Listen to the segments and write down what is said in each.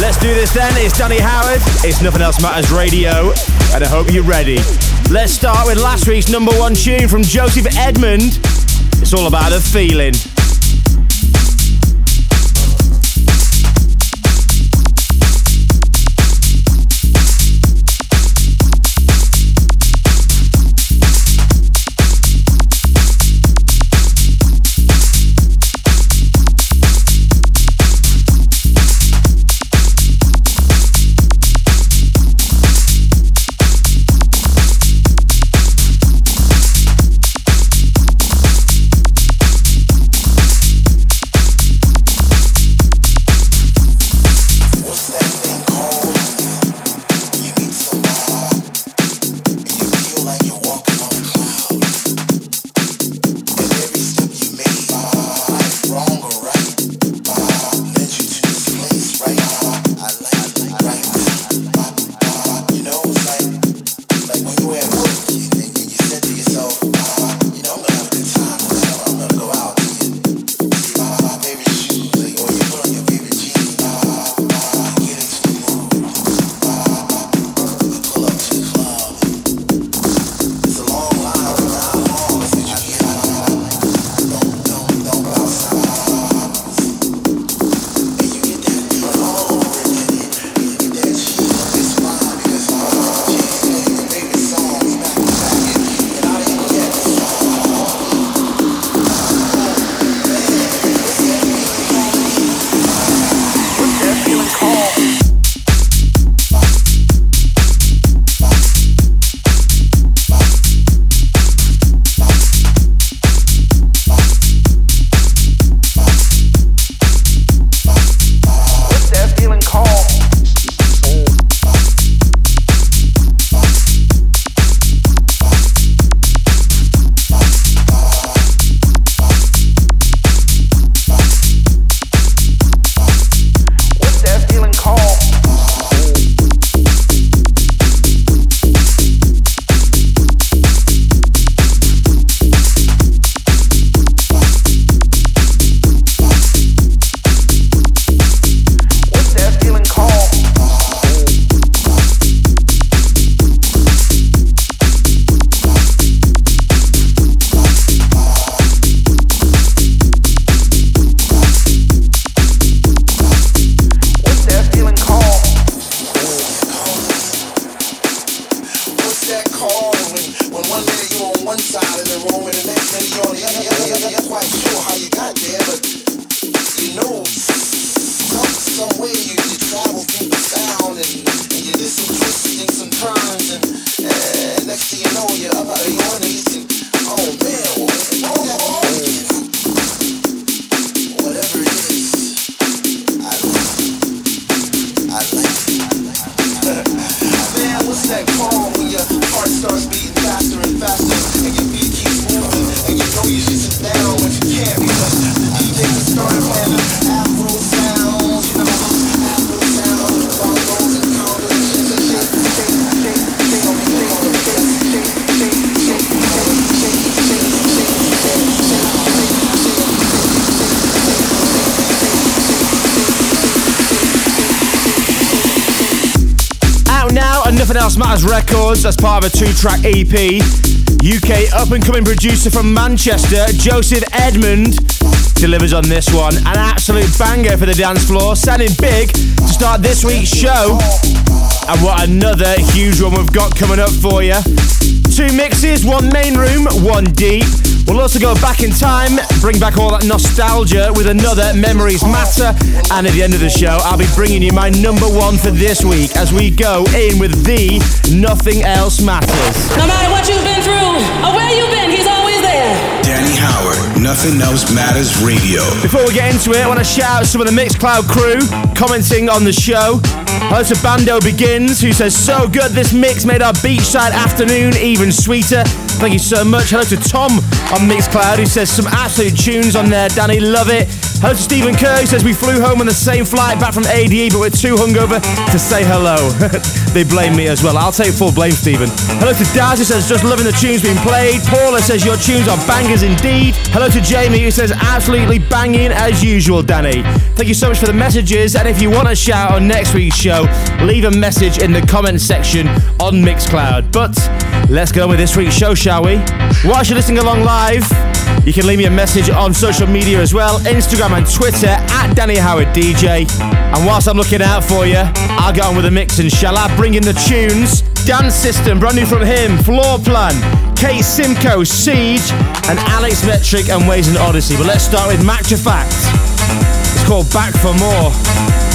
Let's do this then. It's Danny Howard. It's Nothing Else Matters Radio, and I hope you're ready. Let's start with last week's number one tune from Joseph Edmund. It's all about a feeling. Matters Records as part of a two track EP. UK up and coming producer from Manchester, Joseph Edmund, delivers on this one. An absolute banger for the dance floor, sounding big to start this week's show. And what another huge one we've got coming up for you. Two mixes, one main room, one deep. We'll also go back in time, bring back all that nostalgia with another Memories Matter. And at the end of the show, I'll be bringing you my number one for this week as we go in with the Nothing Else Matters. No matter what you've been through or where you've been, he's always Nothing Else Matters Radio. Before we get into it, I want to shout out some of the Mixcloud crew commenting on the show. Hello to Bando Begins, who says, So good, this mix made our beachside afternoon even sweeter. Thank you so much. Hello to Tom on Mixcloud, who says, Some absolute tunes on there. Danny, love it. Hello to Stephen Kerr, who says, We flew home on the same flight back from ADE, but we're too hungover to say hello. they blame me as well. I'll take full blame, Stephen. Hello to Daz, who says, Just loving the tunes being played. Paula says, Your tunes are bangers indeed. Hello to Jamie, who says, Absolutely banging as usual, Danny. Thank you so much for the messages. And if you want a shout on next week's show, leave a message in the comment section on Mixcloud. But let's go on with this week's show, shall we? Whilst you're listening along live, you can leave me a message on social media as well Instagram and Twitter at Danny Howard DJ. And whilst I'm looking out for you, I'll get on with the mixing, shall I? Bring in the tunes. Dance System, brand new from him, Floor Plan, Kate Simko, Siege, and Alex Metric and Waze and Odyssey. But let's start with Mac Fact. It's called Back for More.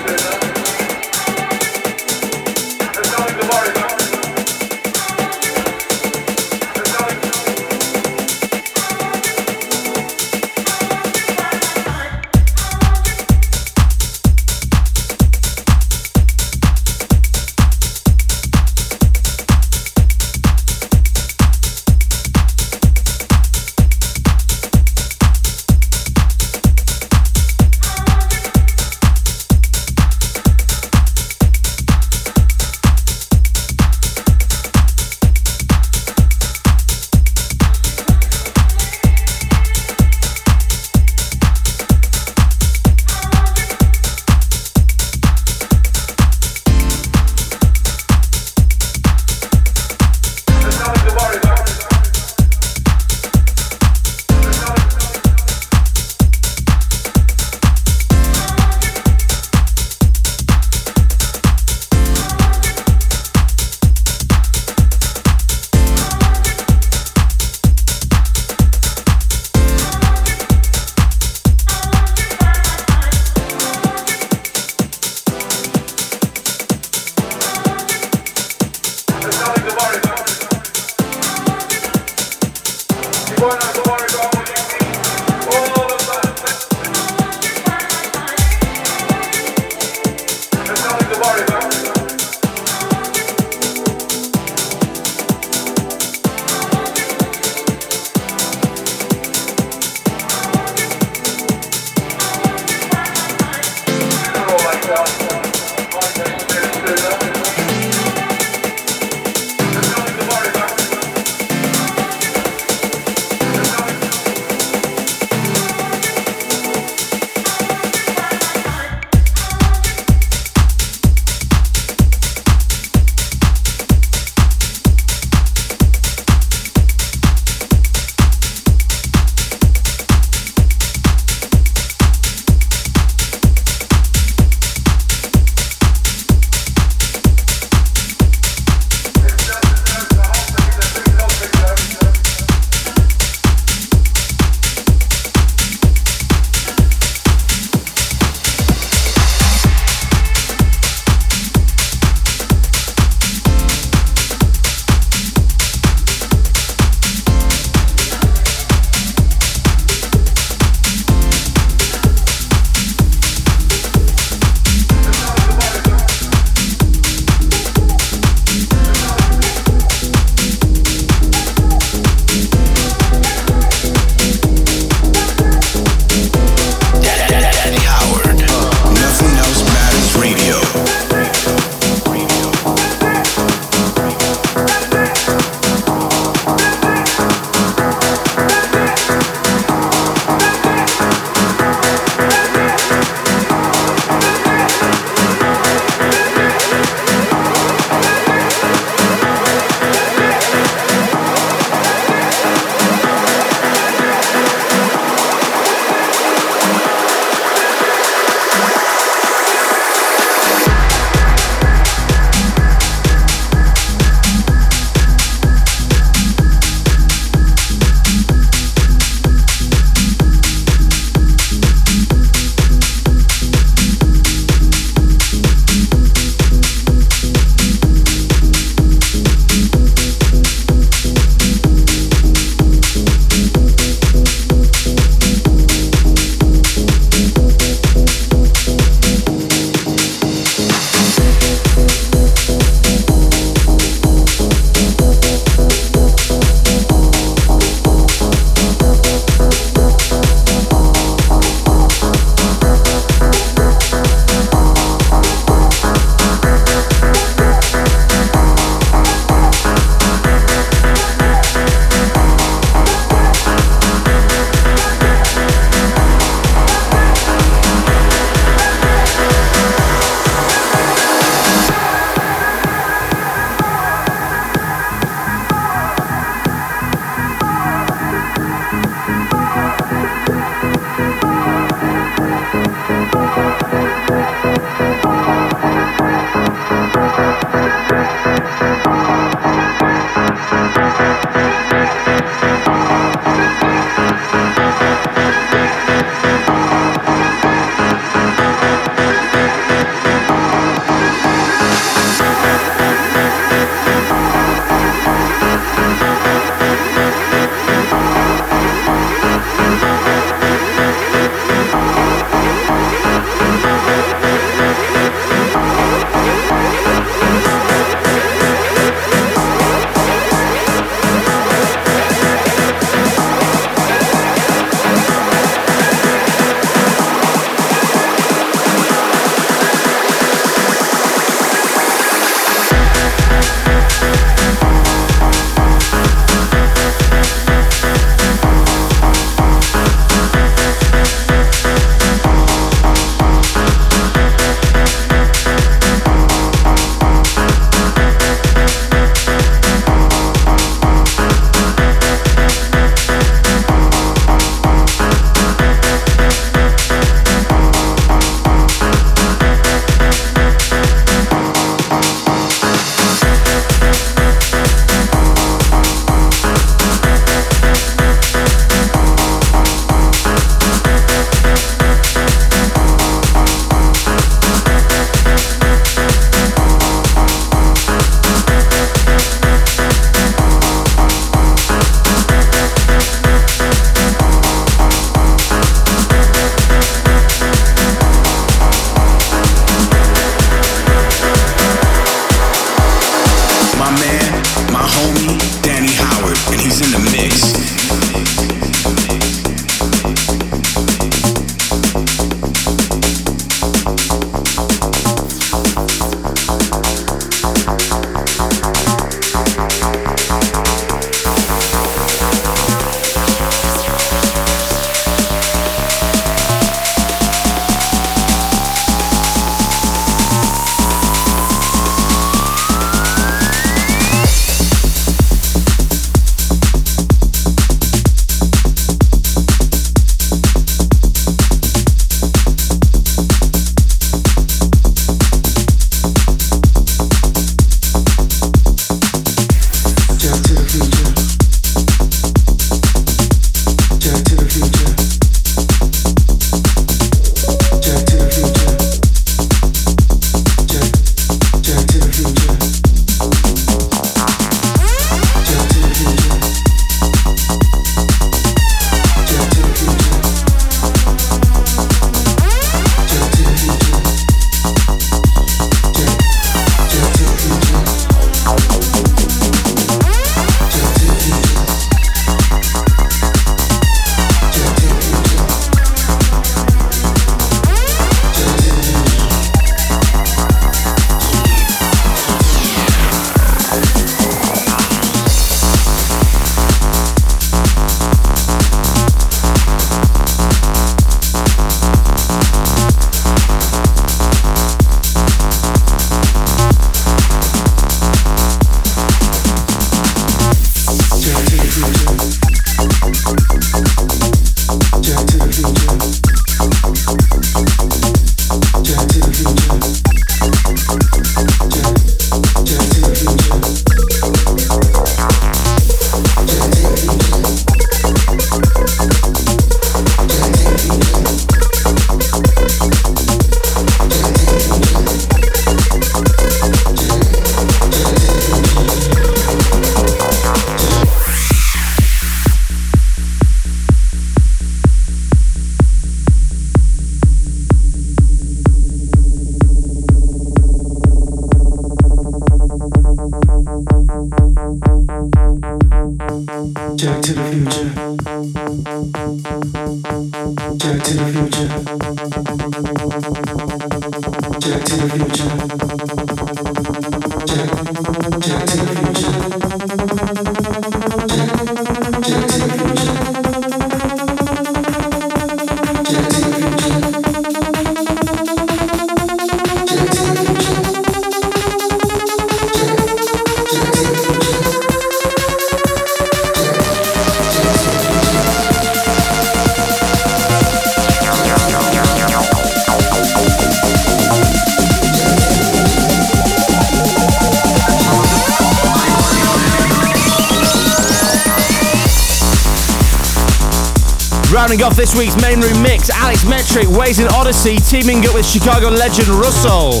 kick off this week's main room mix, Alex Metric, Waze in Odyssey, teaming up with Chicago legend Russell.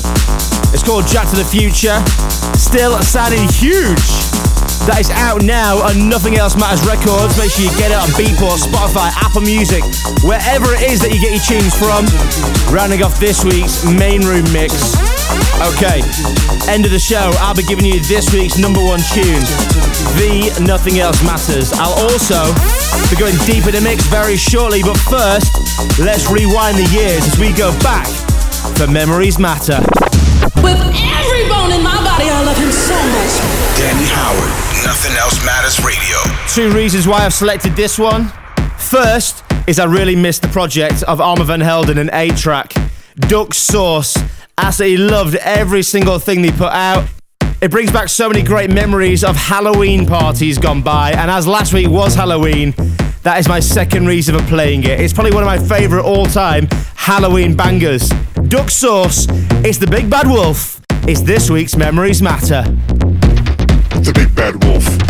It's called Jack to the Future, still sounding huge. That is out now on Nothing Else Matters Records. Make sure you get it on Beatport, Spotify, Apple Music, wherever it is that you get your tunes from. Rounding off this week's main room mix. Okay, end of the show. I'll be giving you this week's number one tune, The Nothing Else Matters. I'll also we're going deep in the mix very shortly, but first, let's rewind the years as we go back for Memories Matter. With every bone in my body, I love him so much. Danny Howard, Nothing Else Matters Radio. Two reasons why I've selected this one. First is I really missed the project of Armand Van Helden and A-Trak. Duck Sauce absolutely loved every single thing they put out. It brings back so many great memories of Halloween parties gone by, and as last week was Halloween, that is my second reason for playing it. It's probably one of my favourite all time Halloween bangers. Duck Sauce, it's the Big Bad Wolf. It's this week's Memories Matter. The Big Bad Wolf.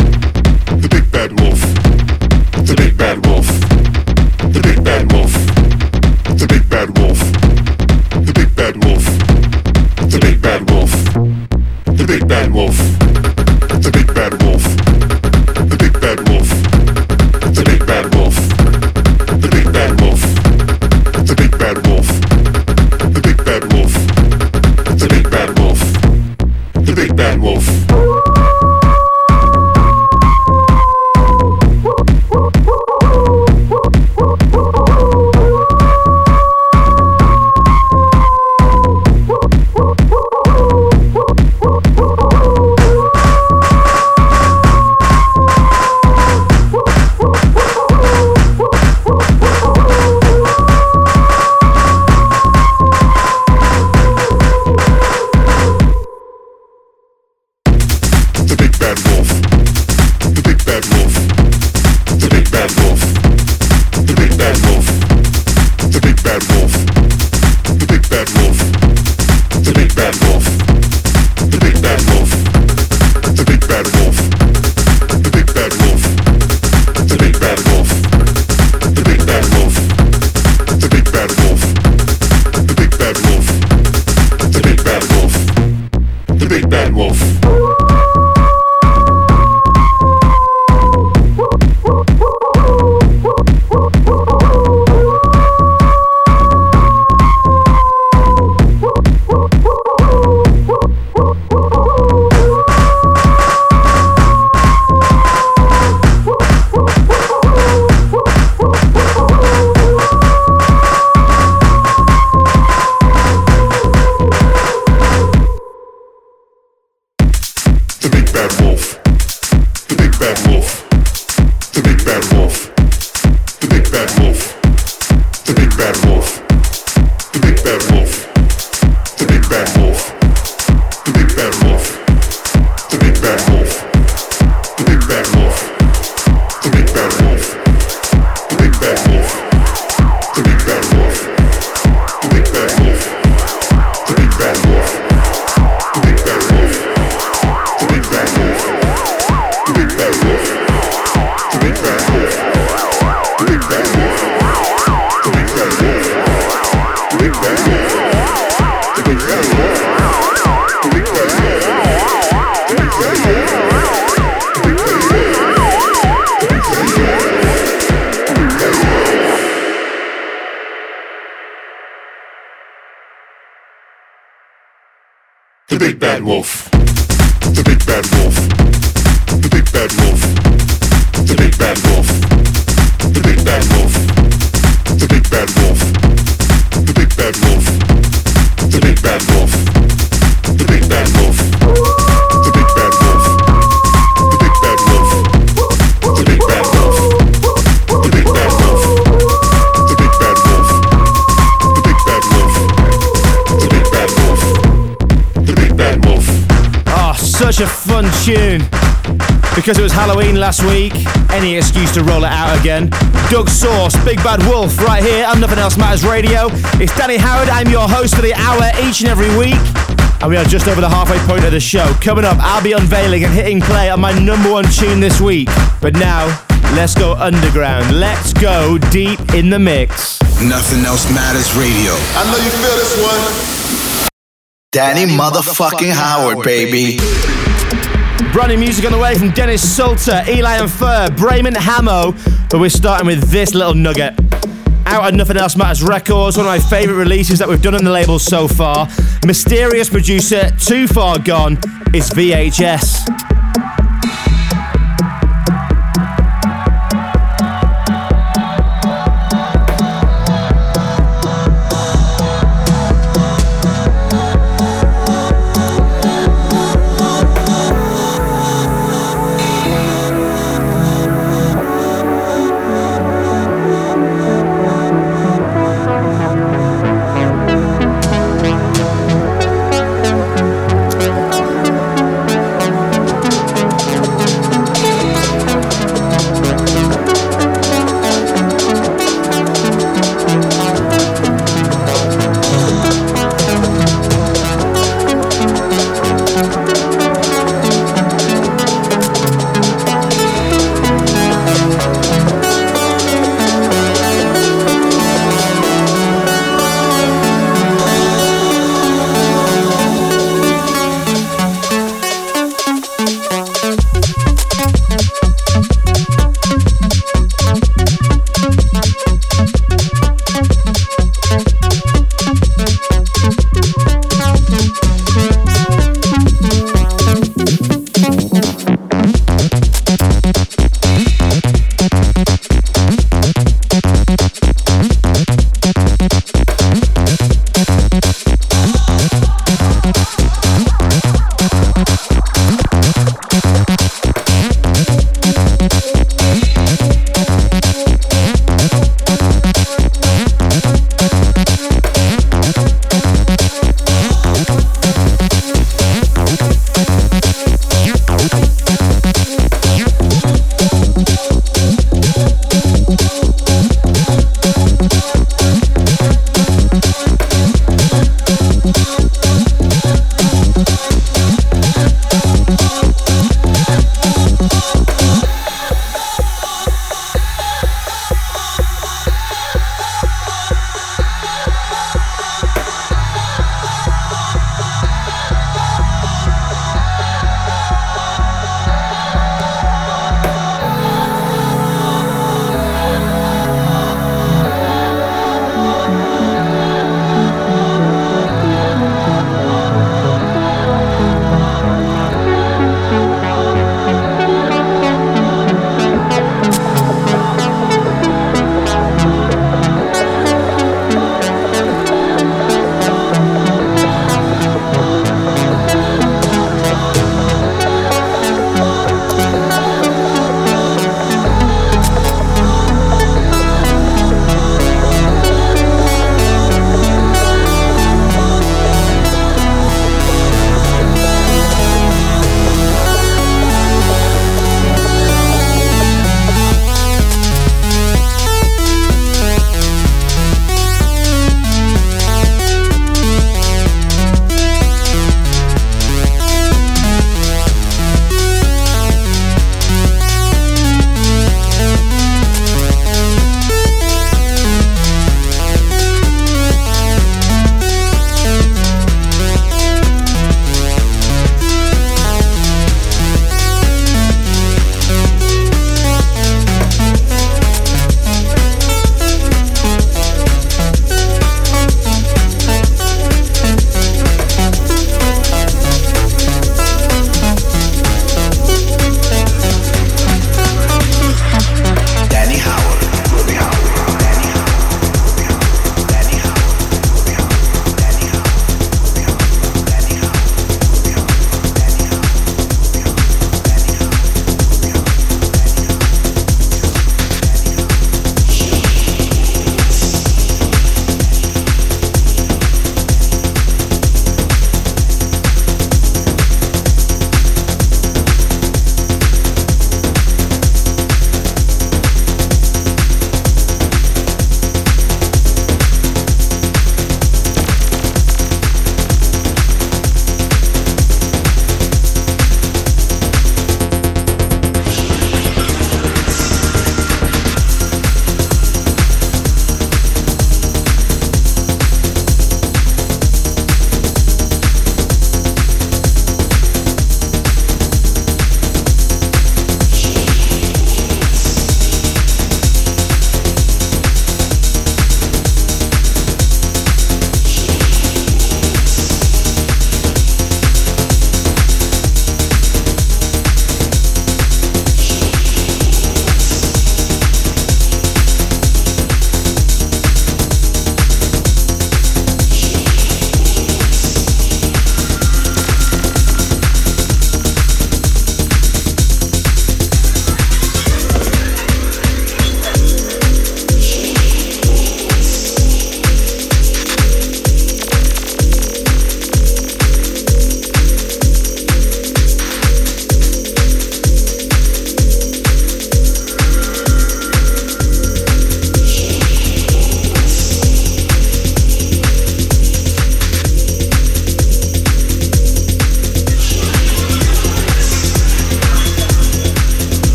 Such a fun tune. Because it was Halloween last week, any excuse to roll it out again. Duck Sauce, Big Bad Wolf, right here on Nothing Else Matters Radio. It's Danny Howard, I'm your host for the hour each and every week. And we are just over the halfway point of the show. Coming up, I'll be unveiling and hitting play on my number one tune this week. But now, let's go underground. Let's go deep in the mix. Nothing else matters radio. I know you feel this one. Danny motherfucking Howard, baby. Brand new music on the way from Denis Sulta, Eli and Fur, Brame and Hamo. But we're starting with this little nugget. Out at Nothing Else Matters Records, one of my favourite releases that we've done on the label so far. Mysterious producer, Too Far Gone, is VHS.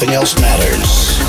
Nothing else matters.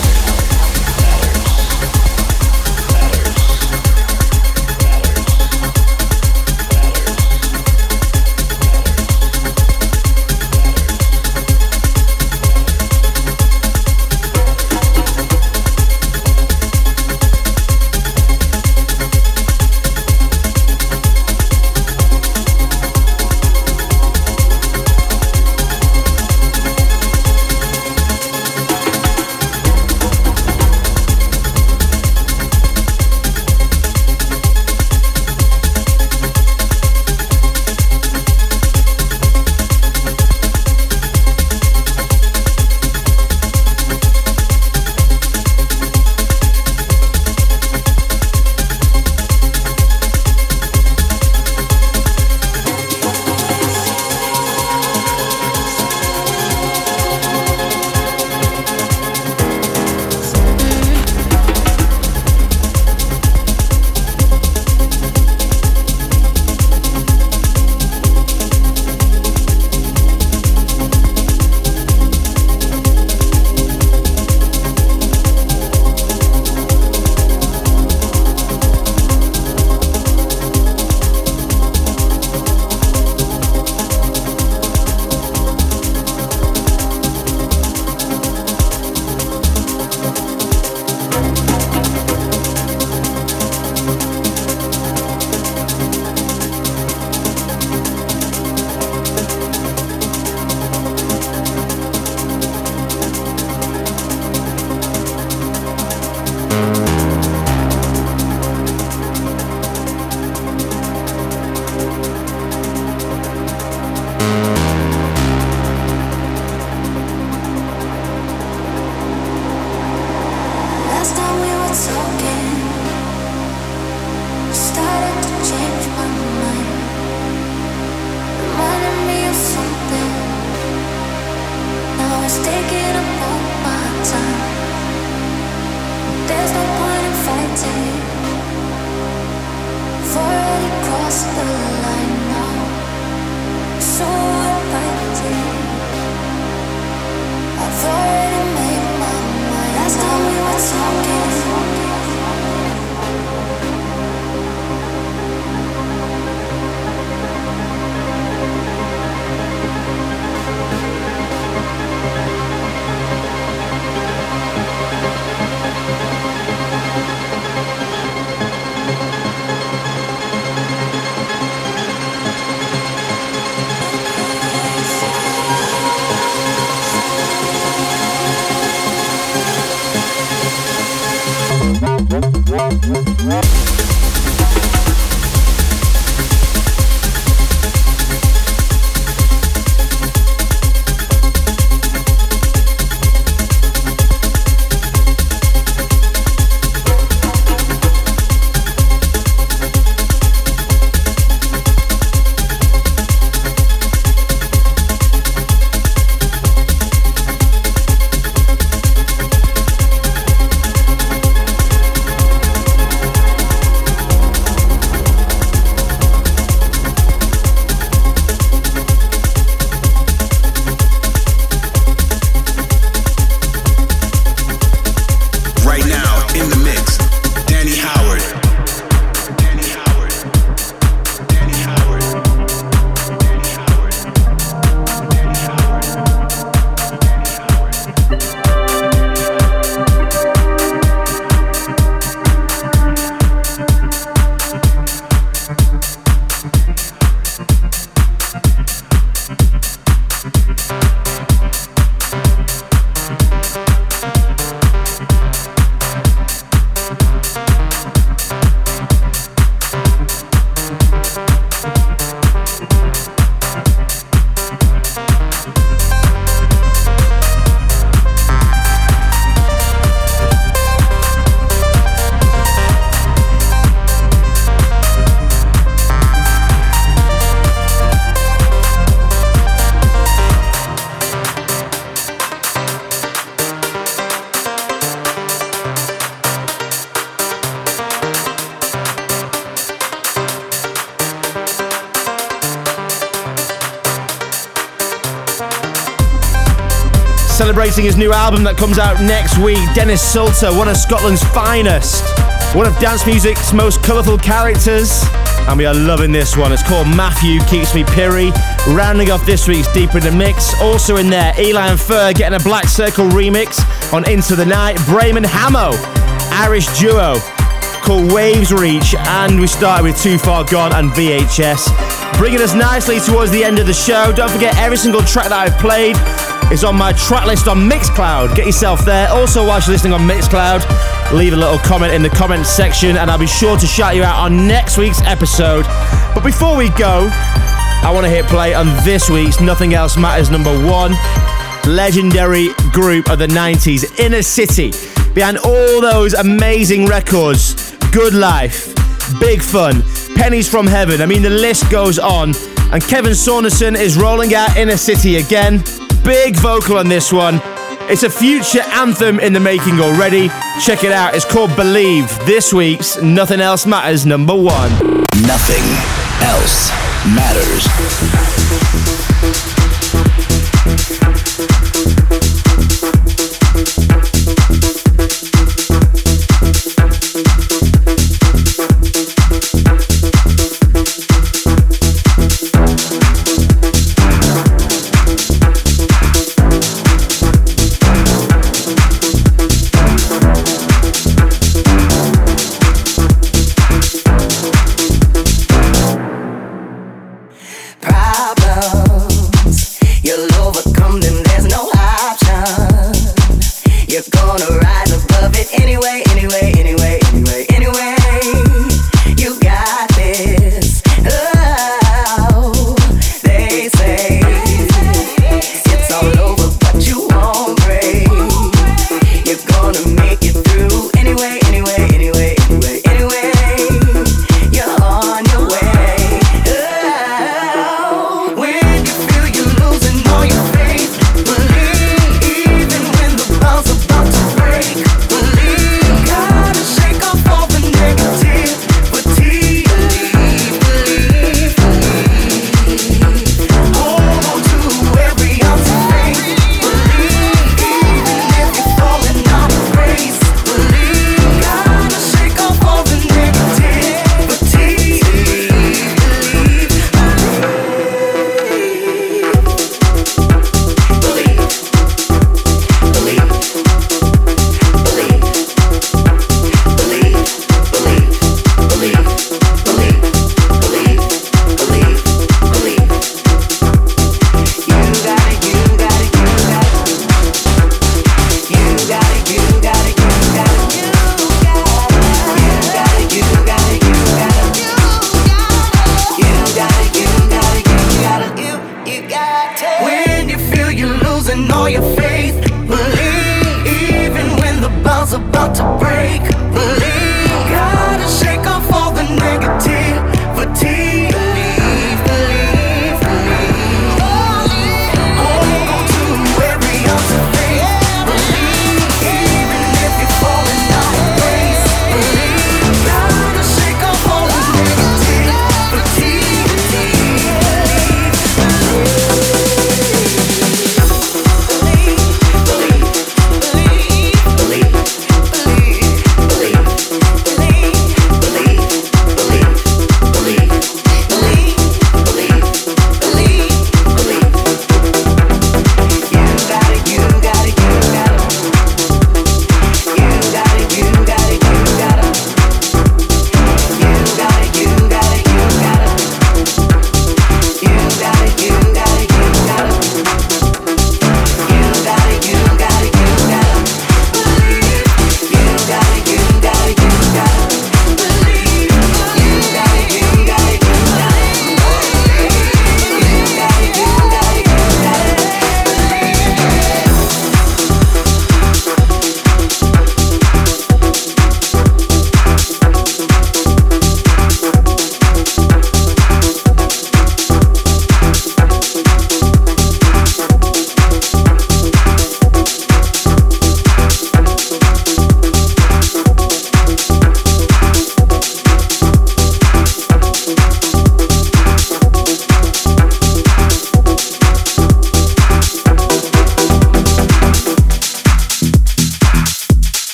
Celebrating his new album that comes out next week. Denis Sulta, one of Scotland's finest, one of dance music's most colourful characters. And we are loving this one. It's called Matthew Keeps Me Piri. Rounding off this week's Deeper in the Mix. Also in there, Eli and Fur getting a Black Circle remix on Into the Night. Brame and Hamo, Irish duo called Waves Reach. And we started with Too Far Gone and VHS. Bringing us nicely towards the end of the show. Don't forget, every single track that I've played is on my track list on Mixcloud. Get yourself there. Also, whilst you're listening on Mixcloud, leave a little comment in the comment section and I'll be sure to shout you out on next week's episode. But before we go, I want to hit play on this week's Nothing Else Matters number one. Legendary group of the 90s, Inner City. Behind all those amazing records, Good Life, Big Fun, Pennies from Heaven. I mean, the list goes on. And Kevin Saunderson is rolling out Inner City again. Big vocal on this one. It's a future anthem in the making already. Check it out. It's called Believe. This week's Nothing Else Matters number one. Nothing else matters.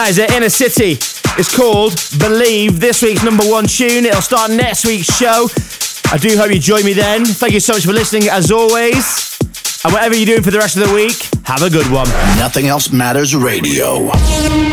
That is it, Inner City. It's called Believe, this week's number one tune. It'll start next week's show. I do hope you join me then. Thank you so much for listening, as always. And whatever you're doing for the rest of the week, have a good one. Nothing else matters radio.